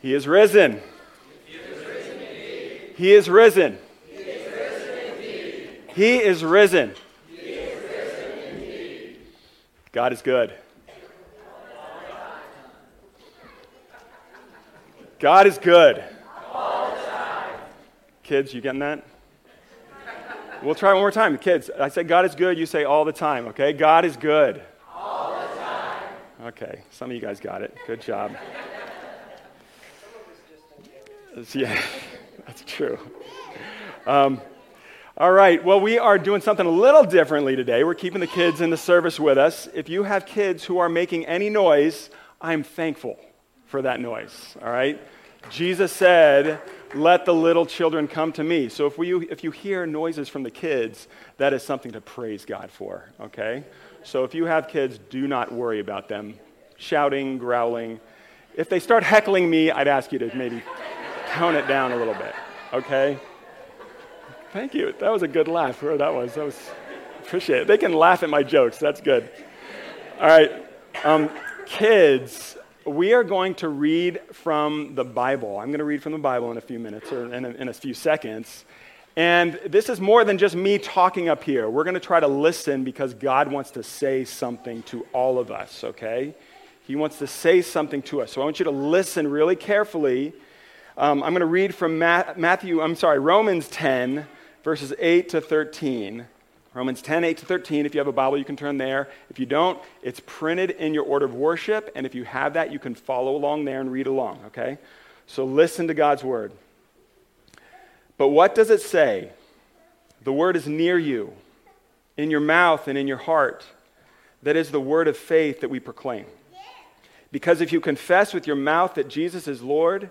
He is risen. He is risen. He is risen. He is risen. God is good. God is good. Kids, you getting that? We'll try one more time. Kids, I said God is good. You say all the time, okay? God is good. All the time. Okay, some of you guys got it. Good job. Yeah, that's true. Um, all right, well, we are doing something a little differently today. We're keeping the kids in the service with us. If you have kids who are making any noise, I'm thankful for that noise, all right? Jesus said, Let the little children come to me. So if, we, if you hear noises from the kids, that is something to praise God for, okay? So if you have kids, do not worry about them shouting, growling. If they start heckling me, I'd ask you to maybe tone it down a little bit, okay? Thank you. That was a good laugh. Where that was, that was, appreciate it. They can laugh at my jokes. That's good. All right. Um, kids, we are going to read from the Bible. I'm going to read from the Bible in a few minutes or in a, in a few seconds. And this is more than just me talking up here. We're going to try to listen because God wants to say something to all of us, okay? He wants to say something to us. So I want you to listen really carefully. Um, I'm going to read from Matthew, I'm sorry, Romans 10, verses 8 to 13. Romans 10, 8 to 13. If you have a Bible, you can turn there. If you don't, it's printed in your order of worship. And if you have that, you can follow along there and read along, okay? So listen to God's word. But what does it say? The word is near you, in your mouth and in your heart. That is the word of faith that we proclaim. Because if you confess with your mouth that Jesus is Lord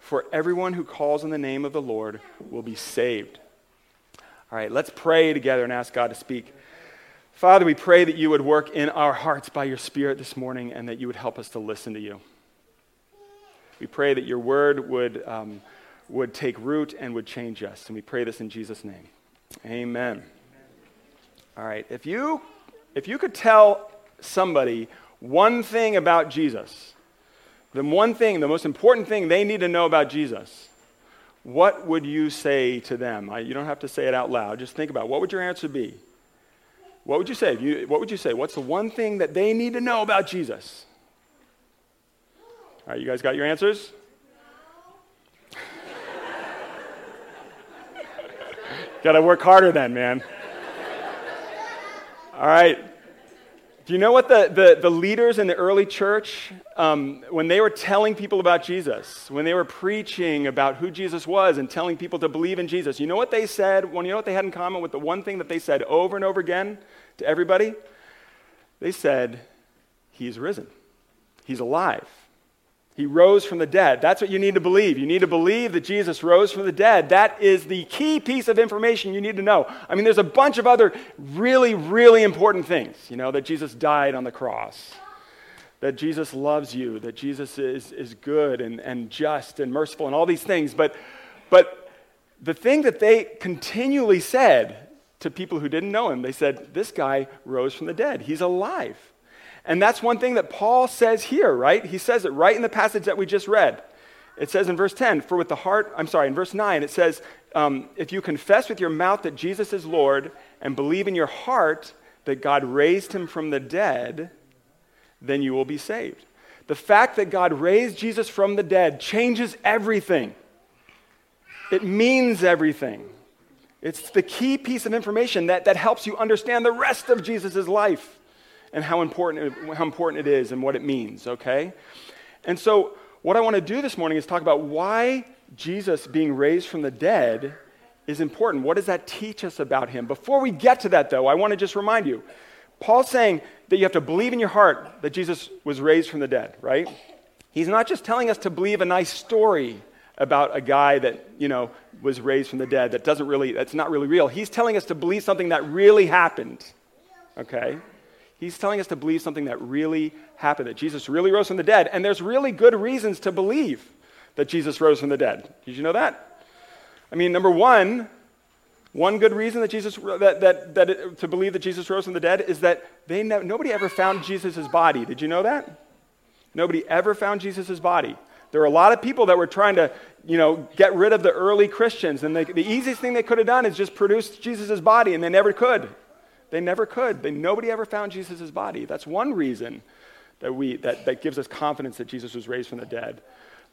For everyone who calls on the name of the Lord will be saved. All right, let's pray together and ask God to speak. Father, we pray that you would work in our hearts by your Spirit this morning and that you would help us to listen to you. We pray that your word would, um, would take root and would change us. And we pray this in Jesus' name. Amen. All right, if you, if you could tell somebody one thing about Jesus, the one thing, the most important thing they need to know about Jesus, what would you say to them? I, you don't have to say it out loud. Just think about it. what would your answer be? What would you say? You, what would you say? What's the one thing that they need to know about Jesus? All right, you guys got your answers? got to work harder then, man. All right. Do you know what the, the, the leaders in the early church, um, when they were telling people about Jesus, when they were preaching about who Jesus was and telling people to believe in Jesus, you know what they said? Well, you know what they had in common with the one thing that they said over and over again to everybody? They said, He's risen, He's alive. He rose from the dead. That's what you need to believe. You need to believe that Jesus rose from the dead. That is the key piece of information you need to know. I mean, there's a bunch of other really, really important things. You know, that Jesus died on the cross, that Jesus loves you, that Jesus is, is good and, and just and merciful and all these things. But, but the thing that they continually said to people who didn't know him, they said, This guy rose from the dead. He's alive. And that's one thing that Paul says here, right? He says it right in the passage that we just read. It says in verse 10, for with the heart, I'm sorry, in verse 9, it says, um, if you confess with your mouth that Jesus is Lord and believe in your heart that God raised him from the dead, then you will be saved. The fact that God raised Jesus from the dead changes everything. It means everything. It's the key piece of information that, that helps you understand the rest of Jesus' life and how important, it, how important it is and what it means, okay? And so, what I want to do this morning is talk about why Jesus being raised from the dead is important. What does that teach us about him? Before we get to that, though, I want to just remind you Paul's saying that you have to believe in your heart that Jesus was raised from the dead, right? He's not just telling us to believe a nice story about a guy that, you know, was raised from the dead that doesn't really, that's not really real. He's telling us to believe something that really happened. Okay? He's telling us to believe something that really happened, that Jesus really rose from the dead. And there's really good reasons to believe that Jesus rose from the dead. Did you know that? I mean, number one, one good reason that Jesus that, that, that it, to believe that Jesus rose from the dead is that they ne- nobody ever found Jesus' body. Did you know that? Nobody ever found Jesus' body. There were a lot of people that were trying to, you know, get rid of the early Christians, and they, the easiest thing they could have done is just produce Jesus' body, and they never could. They never could. They, nobody ever found Jesus' body. That's one reason that, we, that, that gives us confidence that Jesus was raised from the dead.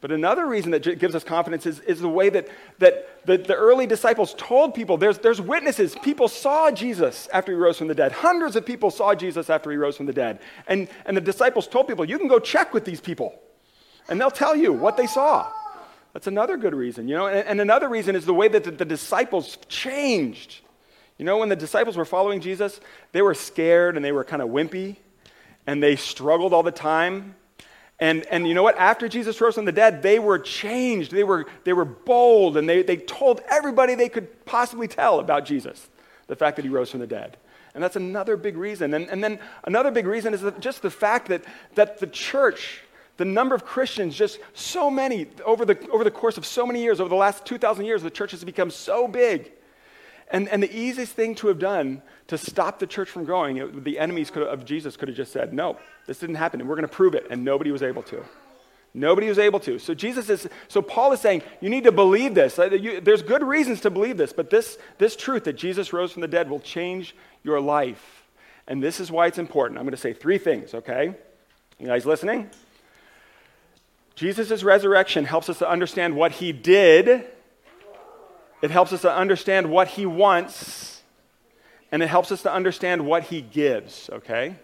But another reason that gives us confidence is, is the way that, that the, the early disciples told people there's, there's witnesses. People saw Jesus after he rose from the dead. Hundreds of people saw Jesus after he rose from the dead. And, and the disciples told people, you can go check with these people, and they'll tell you what they saw. That's another good reason, you know. And, and another reason is the way that the, the disciples changed. You know, when the disciples were following Jesus, they were scared and they were kind of wimpy and they struggled all the time. And, and you know what? After Jesus rose from the dead, they were changed. They were, they were bold and they, they told everybody they could possibly tell about Jesus, the fact that he rose from the dead. And that's another big reason. And, and then another big reason is just the fact that, that the church, the number of Christians, just so many, over the, over the course of so many years, over the last 2,000 years, the church has become so big and, and the easiest thing to have done to stop the church from growing, it, the enemies of Jesus could have just said, no, this didn't happen, and we're going to prove it. And nobody was able to. Nobody was able to. So Jesus is, so Paul is saying, you need to believe this. There's good reasons to believe this, but this, this truth that Jesus rose from the dead will change your life. And this is why it's important. I'm going to say three things, okay? You guys listening? Jesus' resurrection helps us to understand what he did it helps us to understand what he wants, and it helps us to understand what he gives, okay?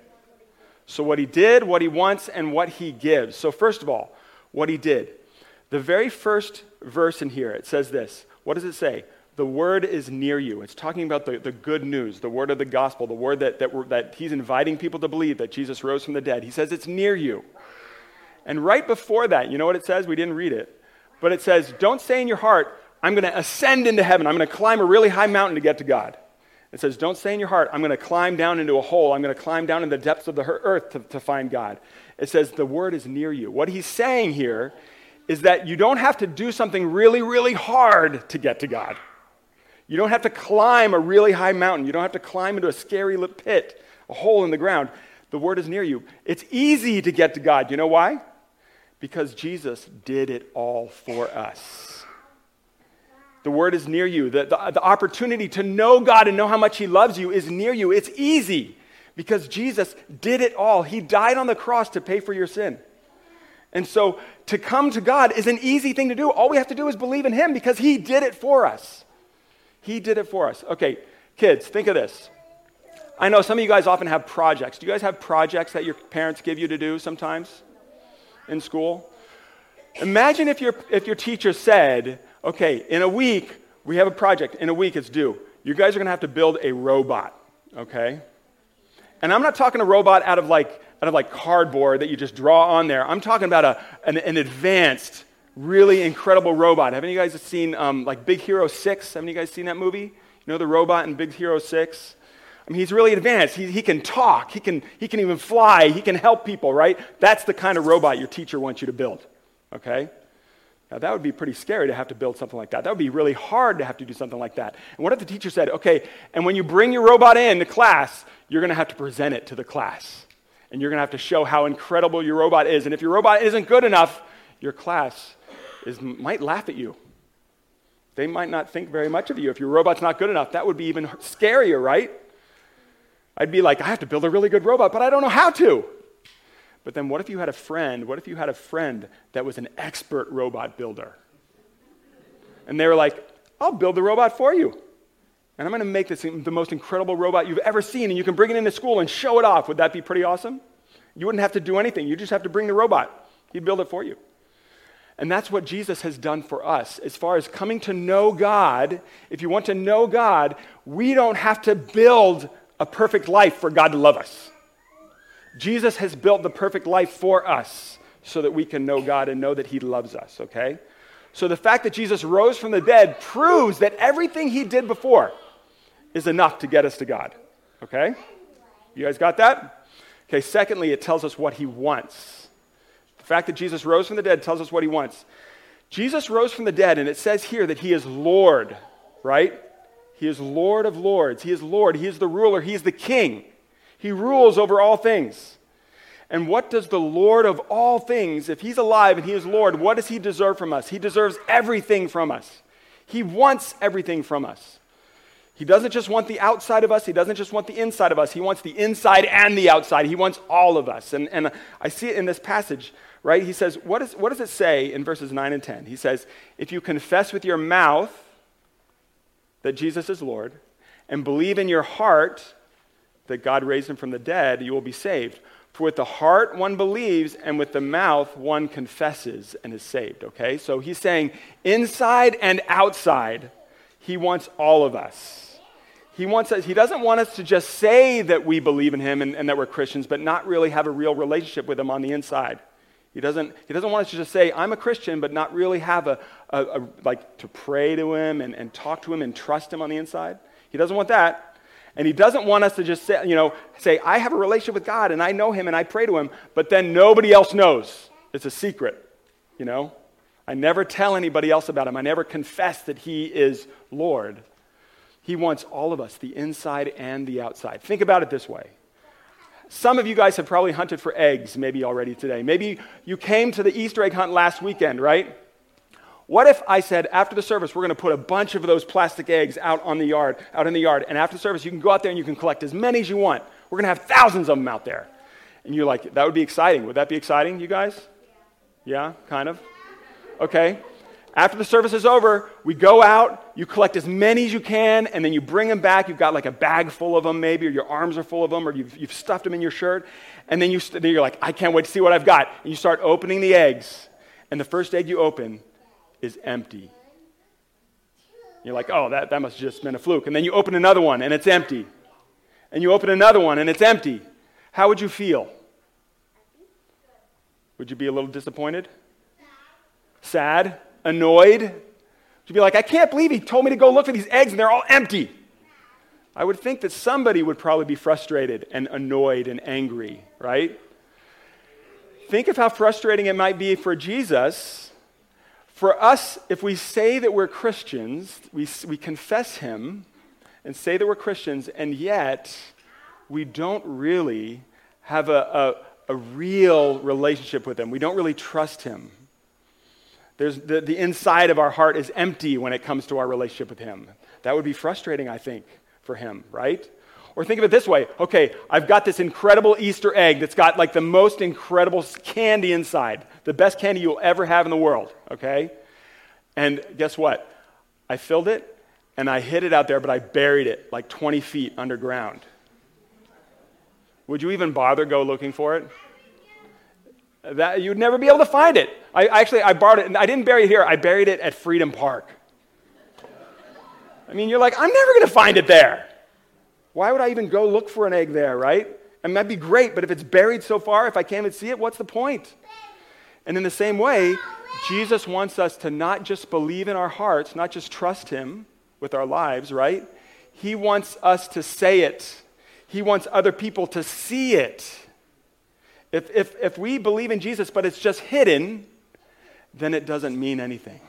So, what he did, what he wants, and what he gives. So, first of all, what he did. The very first verse in here, it says this. What does it say? The word is near you. It's talking about the, the good news, the word of the gospel, the word that, that, that he's inviting people to believe that Jesus rose from the dead. He says it's near you. And right before that, you know what it says? We didn't read it. But it says, Don't say in your heart, I'm going to ascend into heaven. I'm going to climb a really high mountain to get to God. It says, Don't say in your heart, I'm going to climb down into a hole. I'm going to climb down in the depths of the earth to, to find God. It says, The word is near you. What he's saying here is that you don't have to do something really, really hard to get to God. You don't have to climb a really high mountain. You don't have to climb into a scary little pit, a hole in the ground. The word is near you. It's easy to get to God. You know why? Because Jesus did it all for us. The word is near you. The, the, the, opportunity to know God and know how much He loves you is near you. It's easy because Jesus did it all. He died on the cross to pay for your sin. And so to come to God is an easy thing to do. All we have to do is believe in Him because He did it for us. He did it for us. Okay, kids, think of this. I know some of you guys often have projects. Do you guys have projects that your parents give you to do sometimes in school? Imagine if your, if your teacher said, okay, in a week, we have a project. In a week, it's due. You guys are going to have to build a robot, okay? And I'm not talking a robot out of like, out of like cardboard that you just draw on there. I'm talking about a, an, an advanced, really incredible robot. Haven't you guys seen um, like Big Hero 6? Haven't you guys seen that movie? You know the robot in Big Hero 6? I mean, he's really advanced. He, he can talk. He can, he can even fly. He can help people, right? That's the kind of robot your teacher wants you to build, okay? Now, that would be pretty scary to have to build something like that. That would be really hard to have to do something like that. And what if the teacher said, okay, and when you bring your robot in to class, you're going to have to present it to the class. And you're going to have to show how incredible your robot is. And if your robot isn't good enough, your class is, might laugh at you. They might not think very much of you. If your robot's not good enough, that would be even scarier, right? I'd be like, I have to build a really good robot, but I don't know how to. But then what if you had a friend? What if you had a friend that was an expert robot builder? And they were like, I'll build the robot for you. And I'm going to make this the most incredible robot you've ever seen, and you can bring it into school and show it off. Would that be pretty awesome? You wouldn't have to do anything. You just have to bring the robot. He'd build it for you. And that's what Jesus has done for us. As far as coming to know God, if you want to know God, we don't have to build a perfect life for God to love us. Jesus has built the perfect life for us so that we can know God and know that He loves us, okay? So the fact that Jesus rose from the dead proves that everything he did before is enough to get us to God. Okay? You guys got that? Okay, secondly, it tells us what he wants. The fact that Jesus rose from the dead tells us what he wants. Jesus rose from the dead, and it says here that he is Lord, right? He is Lord of lords. He is Lord. He is the ruler. He is the king. He rules over all things. And what does the Lord of all things, if he's alive and he is Lord, what does he deserve from us? He deserves everything from us. He wants everything from us. He doesn't just want the outside of us, he doesn't just want the inside of us. He wants the inside and the outside. He wants all of us. And, and I see it in this passage, right? He says, what, is, what does it say in verses 9 and 10? He says, If you confess with your mouth that Jesus is Lord and believe in your heart that God raised him from the dead, you will be saved. For with the heart one believes, and with the mouth one confesses and is saved. Okay? So he's saying inside and outside, he wants all of us. He wants us, he doesn't want us to just say that we believe in him and, and that we're Christians, but not really have a real relationship with him on the inside. He doesn't, he doesn't want us to just say, I'm a Christian, but not really have a, a, a like to pray to him and, and talk to him and trust him on the inside. He doesn't want that. And he doesn't want us to just say, you know, say, I have a relationship with God and I know him and I pray to him, but then nobody else knows. It's a secret, you know? I never tell anybody else about him. I never confess that he is Lord. He wants all of us, the inside and the outside. Think about it this way. Some of you guys have probably hunted for eggs maybe already today. Maybe you came to the Easter egg hunt last weekend, right? What if I said, after the service, we're going to put a bunch of those plastic eggs out on the yard, out in the yard, and after the service, you can go out there and you can collect as many as you want. We're going to have thousands of them out there. And you're like, that would be exciting. Would that be exciting, you guys? Yeah, kind of? Okay. After the service is over, we go out, you collect as many as you can, and then you bring them back. You've got like a bag full of them, maybe, or your arms are full of them, or you've, you've stuffed them in your shirt. And then, you, then you're like, I can't wait to see what I've got. And you start opening the eggs. And the first egg you open is empty. You're like, oh, that, that must have just been a fluke. And then you open another one and it's empty. And you open another one and it's empty. How would you feel? Would you be a little disappointed? Sad? Annoyed? Would you be like, I can't believe he told me to go look for these eggs and they're all empty? I would think that somebody would probably be frustrated and annoyed and angry, right? Think of how frustrating it might be for Jesus for us, if we say that we're Christians, we, we confess Him and say that we're Christians, and yet we don't really have a, a, a real relationship with Him. We don't really trust Him. There's the, the inside of our heart is empty when it comes to our relationship with Him. That would be frustrating, I think, for Him, right? Or think of it this way okay, I've got this incredible Easter egg that's got like the most incredible candy inside, the best candy you'll ever have in the world, okay? And guess what? I filled it and I hid it out there, but I buried it like 20 feet underground. Would you even bother go looking for it? That, you'd never be able to find it. I actually I borrowed it, and I didn't bury it here. I buried it at Freedom Park. I mean, you're like, I'm never going to find it there. Why would I even go look for an egg there, right? It might be great, but if it's buried so far, if I can't even see it, what's the point? And in the same way, Jesus wants us to not just believe in our hearts, not just trust Him with our lives, right? He wants us to say it. He wants other people to see it. If, if, if we believe in Jesus, but it's just hidden, then it doesn't mean anything.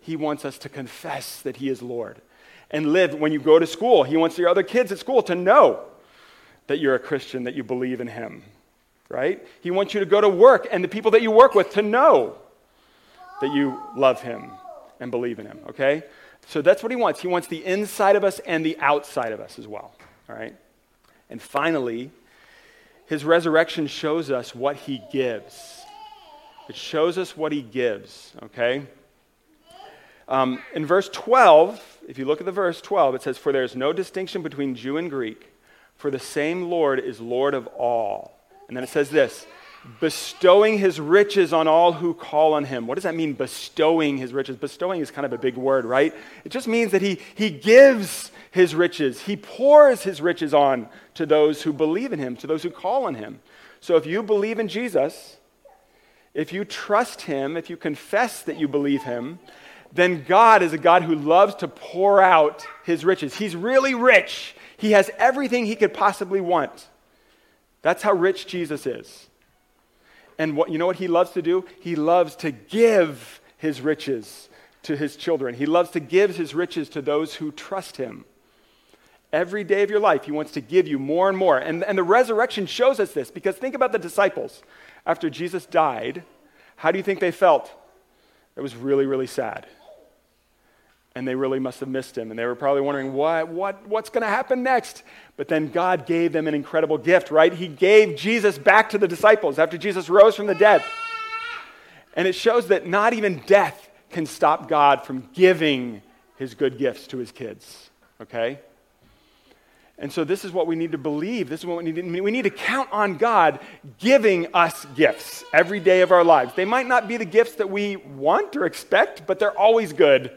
He wants us to confess that He is Lord and live when you go to school. He wants your other kids at school to know that you're a Christian, that you believe in Him, right? He wants you to go to work and the people that you work with to know that you love Him and believe in Him, okay? So that's what He wants. He wants the inside of us and the outside of us as well, all right? And finally, His resurrection shows us what He gives. It shows us what He gives, okay? Um, in verse 12, if you look at the verse 12, it says, For there is no distinction between Jew and Greek, for the same Lord is Lord of all. And then it says this bestowing his riches on all who call on him. What does that mean, bestowing his riches? Bestowing is kind of a big word, right? It just means that he, he gives his riches, he pours his riches on to those who believe in him, to those who call on him. So if you believe in Jesus, if you trust Him, if you confess that you believe Him, then God is a God who loves to pour out His riches. He's really rich, He has everything He could possibly want. That's how rich Jesus is. And what, you know what He loves to do? He loves to give His riches to His children, He loves to give His riches to those who trust Him. Every day of your life, He wants to give you more and more. And, and the resurrection shows us this because think about the disciples. After Jesus died, how do you think they felt? It was really, really sad. And they really must have missed him. And they were probably wondering, what, what, what's going to happen next? But then God gave them an incredible gift, right? He gave Jesus back to the disciples after Jesus rose from the dead. And it shows that not even death can stop God from giving his good gifts to his kids, okay? And so, this is what we need to believe. This is what we need to, we need to count on God giving us gifts every day of our lives. They might not be the gifts that we want or expect, but they're always good.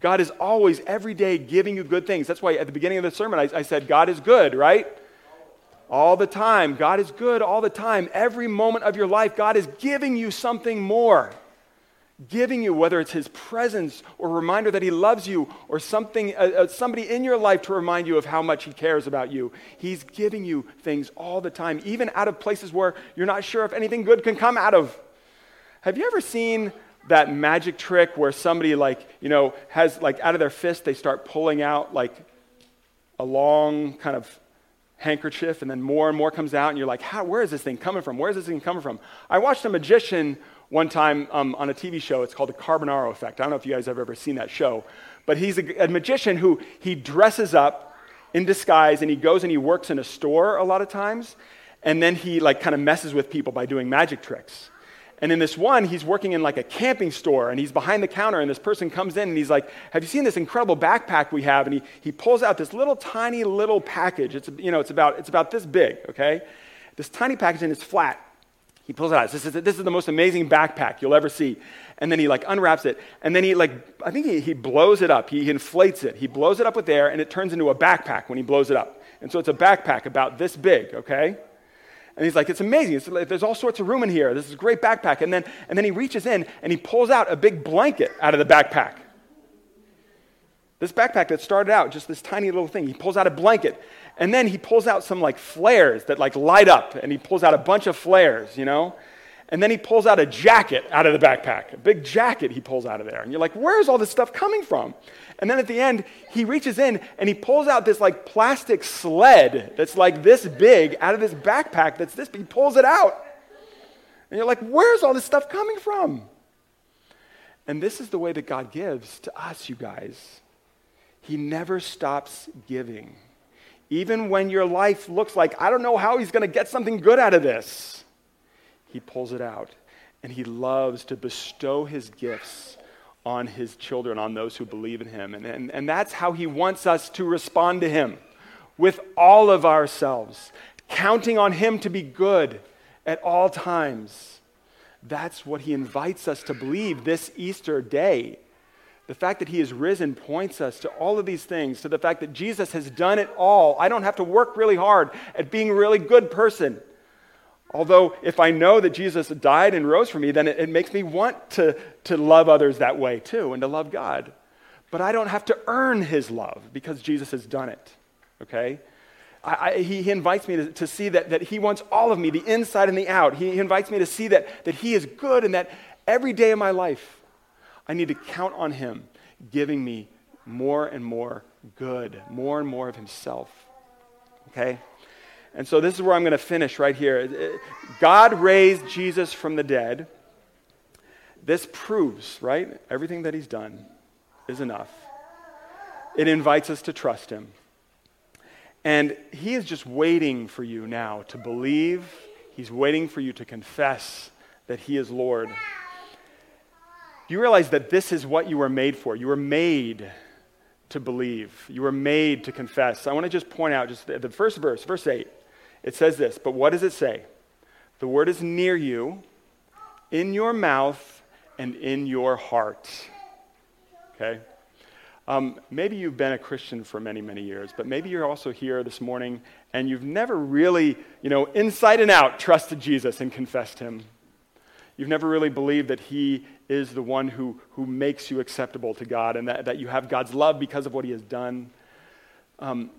God is always, every day, giving you good things. That's why at the beginning of the sermon, I, I said, God is good, right? All the time. God is good all the time. Every moment of your life, God is giving you something more giving you, whether it's his presence or a reminder that he loves you or something, uh, uh, somebody in your life to remind you of how much he cares about you. He's giving you things all the time, even out of places where you're not sure if anything good can come out of. Have you ever seen that magic trick where somebody like, you know, has like out of their fist they start pulling out like a long kind of handkerchief and then more and more comes out and you're like, How, where is this thing coming from? Where is this thing coming from? I watched a magician one time um, on a TV show. It's called The Carbonaro Effect. I don't know if you guys have ever seen that show, but he's a, a magician who he dresses up in disguise and he goes and he works in a store a lot of times, and then he like kind of messes with people by doing magic tricks. And in this one, he's working in like a camping store and he's behind the counter and this person comes in and he's like, have you seen this incredible backpack we have? And he, he pulls out this little tiny little package. It's, you know, it's about, it's about this big, okay? This tiny package and it's flat. He pulls it out. This is, this is the most amazing backpack you'll ever see. And then he like unwraps it. And then he like, I think he, he blows it up. He, he inflates it. He blows it up with air and it turns into a backpack when he blows it up. And so it's a backpack about this big, okay? And he's like, it's amazing. It's there's all sorts of room in here. This is a great backpack. And then, and then he reaches in and he pulls out a big blanket out of the backpack. This backpack that started out just this tiny little thing, he pulls out a blanket and then he pulls out some like flares that like light up, and he pulls out a bunch of flares, you know? And then he pulls out a jacket out of the backpack, a big jacket he pulls out of there. And you're like, where's all this stuff coming from? And then at the end, he reaches in and he pulls out this like plastic sled that's like this big out of this backpack that's this big. He pulls it out. And you're like, where's all this stuff coming from? And this is the way that God gives to us, you guys. He never stops giving. Even when your life looks like, I don't know how he's going to get something good out of this, he pulls it out. And he loves to bestow his gifts on his children, on those who believe in him. And, and, and that's how he wants us to respond to him with all of ourselves, counting on him to be good at all times. That's what he invites us to believe this Easter day. The fact that he is risen points us to all of these things, to the fact that Jesus has done it all. I don't have to work really hard at being a really good person. Although, if I know that Jesus died and rose for me, then it, it, makes me want to, to love others that way too and to love God. But I don't have to earn his love because Jesus has done it. Okay? I, he, he, invites me to, to, see that, that he wants all of me, the inside and the out. He, he invites me to see that, that he is good and that every day of my life, I need to count on Him giving me more and more good, more and more of Himself. Okay? And so this is where I'm going to finish right here. God raised Jesus from the dead. This proves, right? Everything that He's done is enough. It invites us to trust Him. And He is just waiting for you now to believe. He's waiting for you to confess that He is Lord. Do you realize that this is what you were made for? You were made to believe. You were made to confess. I want to just point out just the, the first verse, verse 8. It says this, but what does it say? The word is near you, in your mouth and in your heart. Okay? Um, maybe you've been a Christian for many, many years, but maybe you're also here this morning and you've never really, you know, inside and out trusted Jesus and confessed him You've never really believed that He is the one who, who makes you acceptable to God and that, that you have God's love because of what He has done. Um,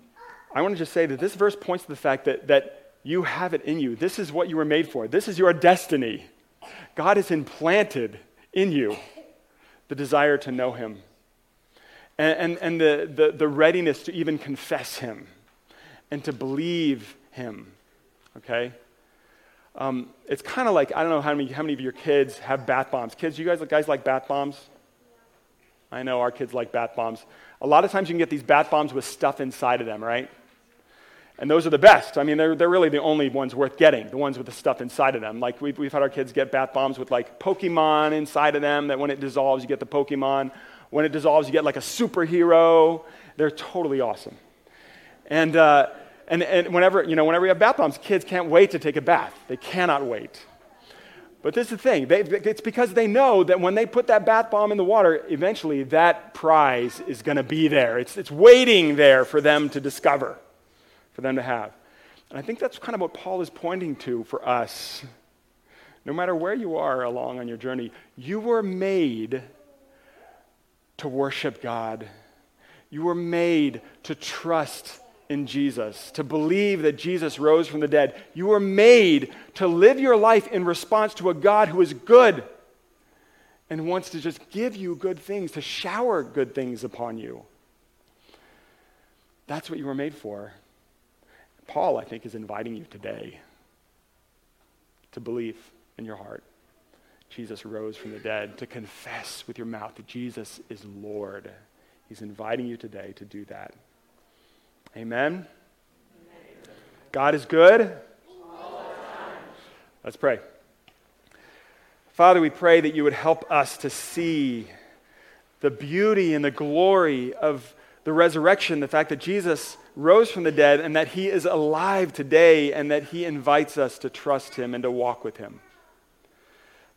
I want to just say that this verse points to the fact that, that you have it in you. This is what you were made for, this is your destiny. God has implanted in you the desire to know Him and, and, and the, the, the readiness to even confess Him and to believe Him. Okay? Um, it's kind of like I don't know how many, how many of your kids have bath bombs. Kids, you guys, guys like bath bombs? I know our kids like bath bombs. A lot of times you can get these bath bombs with stuff inside of them, right? And those are the best. I mean, they're, they're really the only ones worth getting, the ones with the stuff inside of them. Like, we've, we've had our kids get bath bombs with, like, Pokemon inside of them, that when it dissolves, you get the Pokemon. When it dissolves, you get, like, a superhero. They're totally awesome. And, uh, and, and whenever, you know, whenever you have bath bombs, kids can't wait to take a bath. They cannot wait. But this is the thing they, it's because they know that when they put that bath bomb in the water, eventually that prize is going to be there. It's, it's waiting there for them to discover for them to have. And I think that's kind of what Paul is pointing to for us. No matter where you are along on your journey, you were made to worship God. You were made to trust in Jesus, to believe that Jesus rose from the dead. You were made to live your life in response to a God who is good and wants to just give you good things, to shower good things upon you. That's what you were made for. Paul, I think, is inviting you today to believe in your heart Jesus rose from the dead, to confess with your mouth that Jesus is Lord. He's inviting you today to do that. Amen. God is good. Let's pray. Father, we pray that you would help us to see the beauty and the glory of the resurrection, the fact that Jesus rose from the dead and that he is alive today and that he invites us to trust him and to walk with him.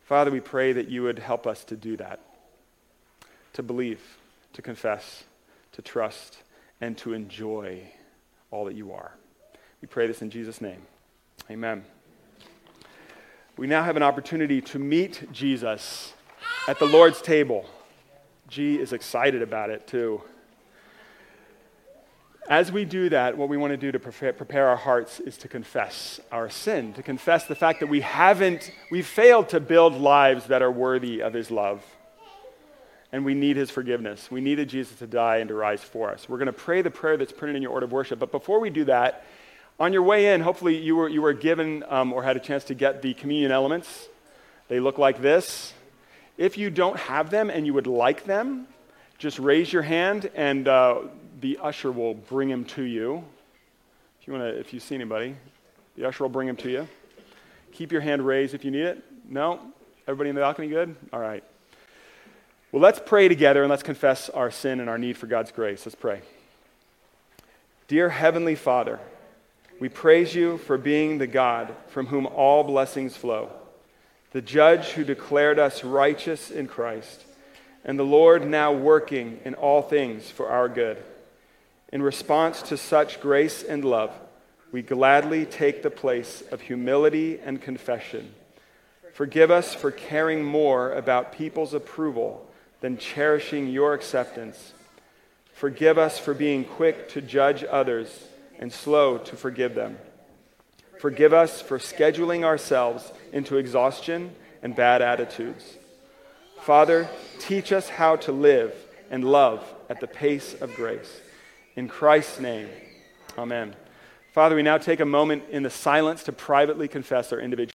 Father, we pray that you would help us to do that, to believe, to confess, to trust, and to enjoy all that you are. We pray this in Jesus' name. Amen. We now have an opportunity to meet Jesus at the Lord's table. G is excited about it too. As we do that, what we want to do to prepare our hearts is to confess our sin, to confess the fact that we haven't, we've failed to build lives that are worthy of His love. And we need His forgiveness. We needed Jesus to die and to rise for us. We're going to pray the prayer that's printed in your order of worship. But before we do that, on your way in, hopefully you were, you were given um, or had a chance to get the communion elements. They look like this. If you don't have them and you would like them, just raise your hand and uh, the usher will bring him to you. If you want to, if you see anybody, the usher will bring him to you. Keep your hand raised if you need it. No? Everybody in the balcony good? All right. Well, let's pray together and let's confess our sin and our need for God's grace. Let's pray. Dear Heavenly Father, we praise you for being the God from whom all blessings flow, the judge who declared us righteous in Christ, and the Lord now working in all things for our good. In response to such grace and love, we gladly take the place of humility and confession. Forgive us for caring more about people's approval than cherishing your acceptance. Forgive us for being quick to judge others and slow to forgive them. Forgive us for scheduling ourselves into exhaustion and bad attitudes. Father, teach us how to live and love at the pace of grace. In Christ's name, amen. Father, we now take a moment in the silence to privately confess our individual.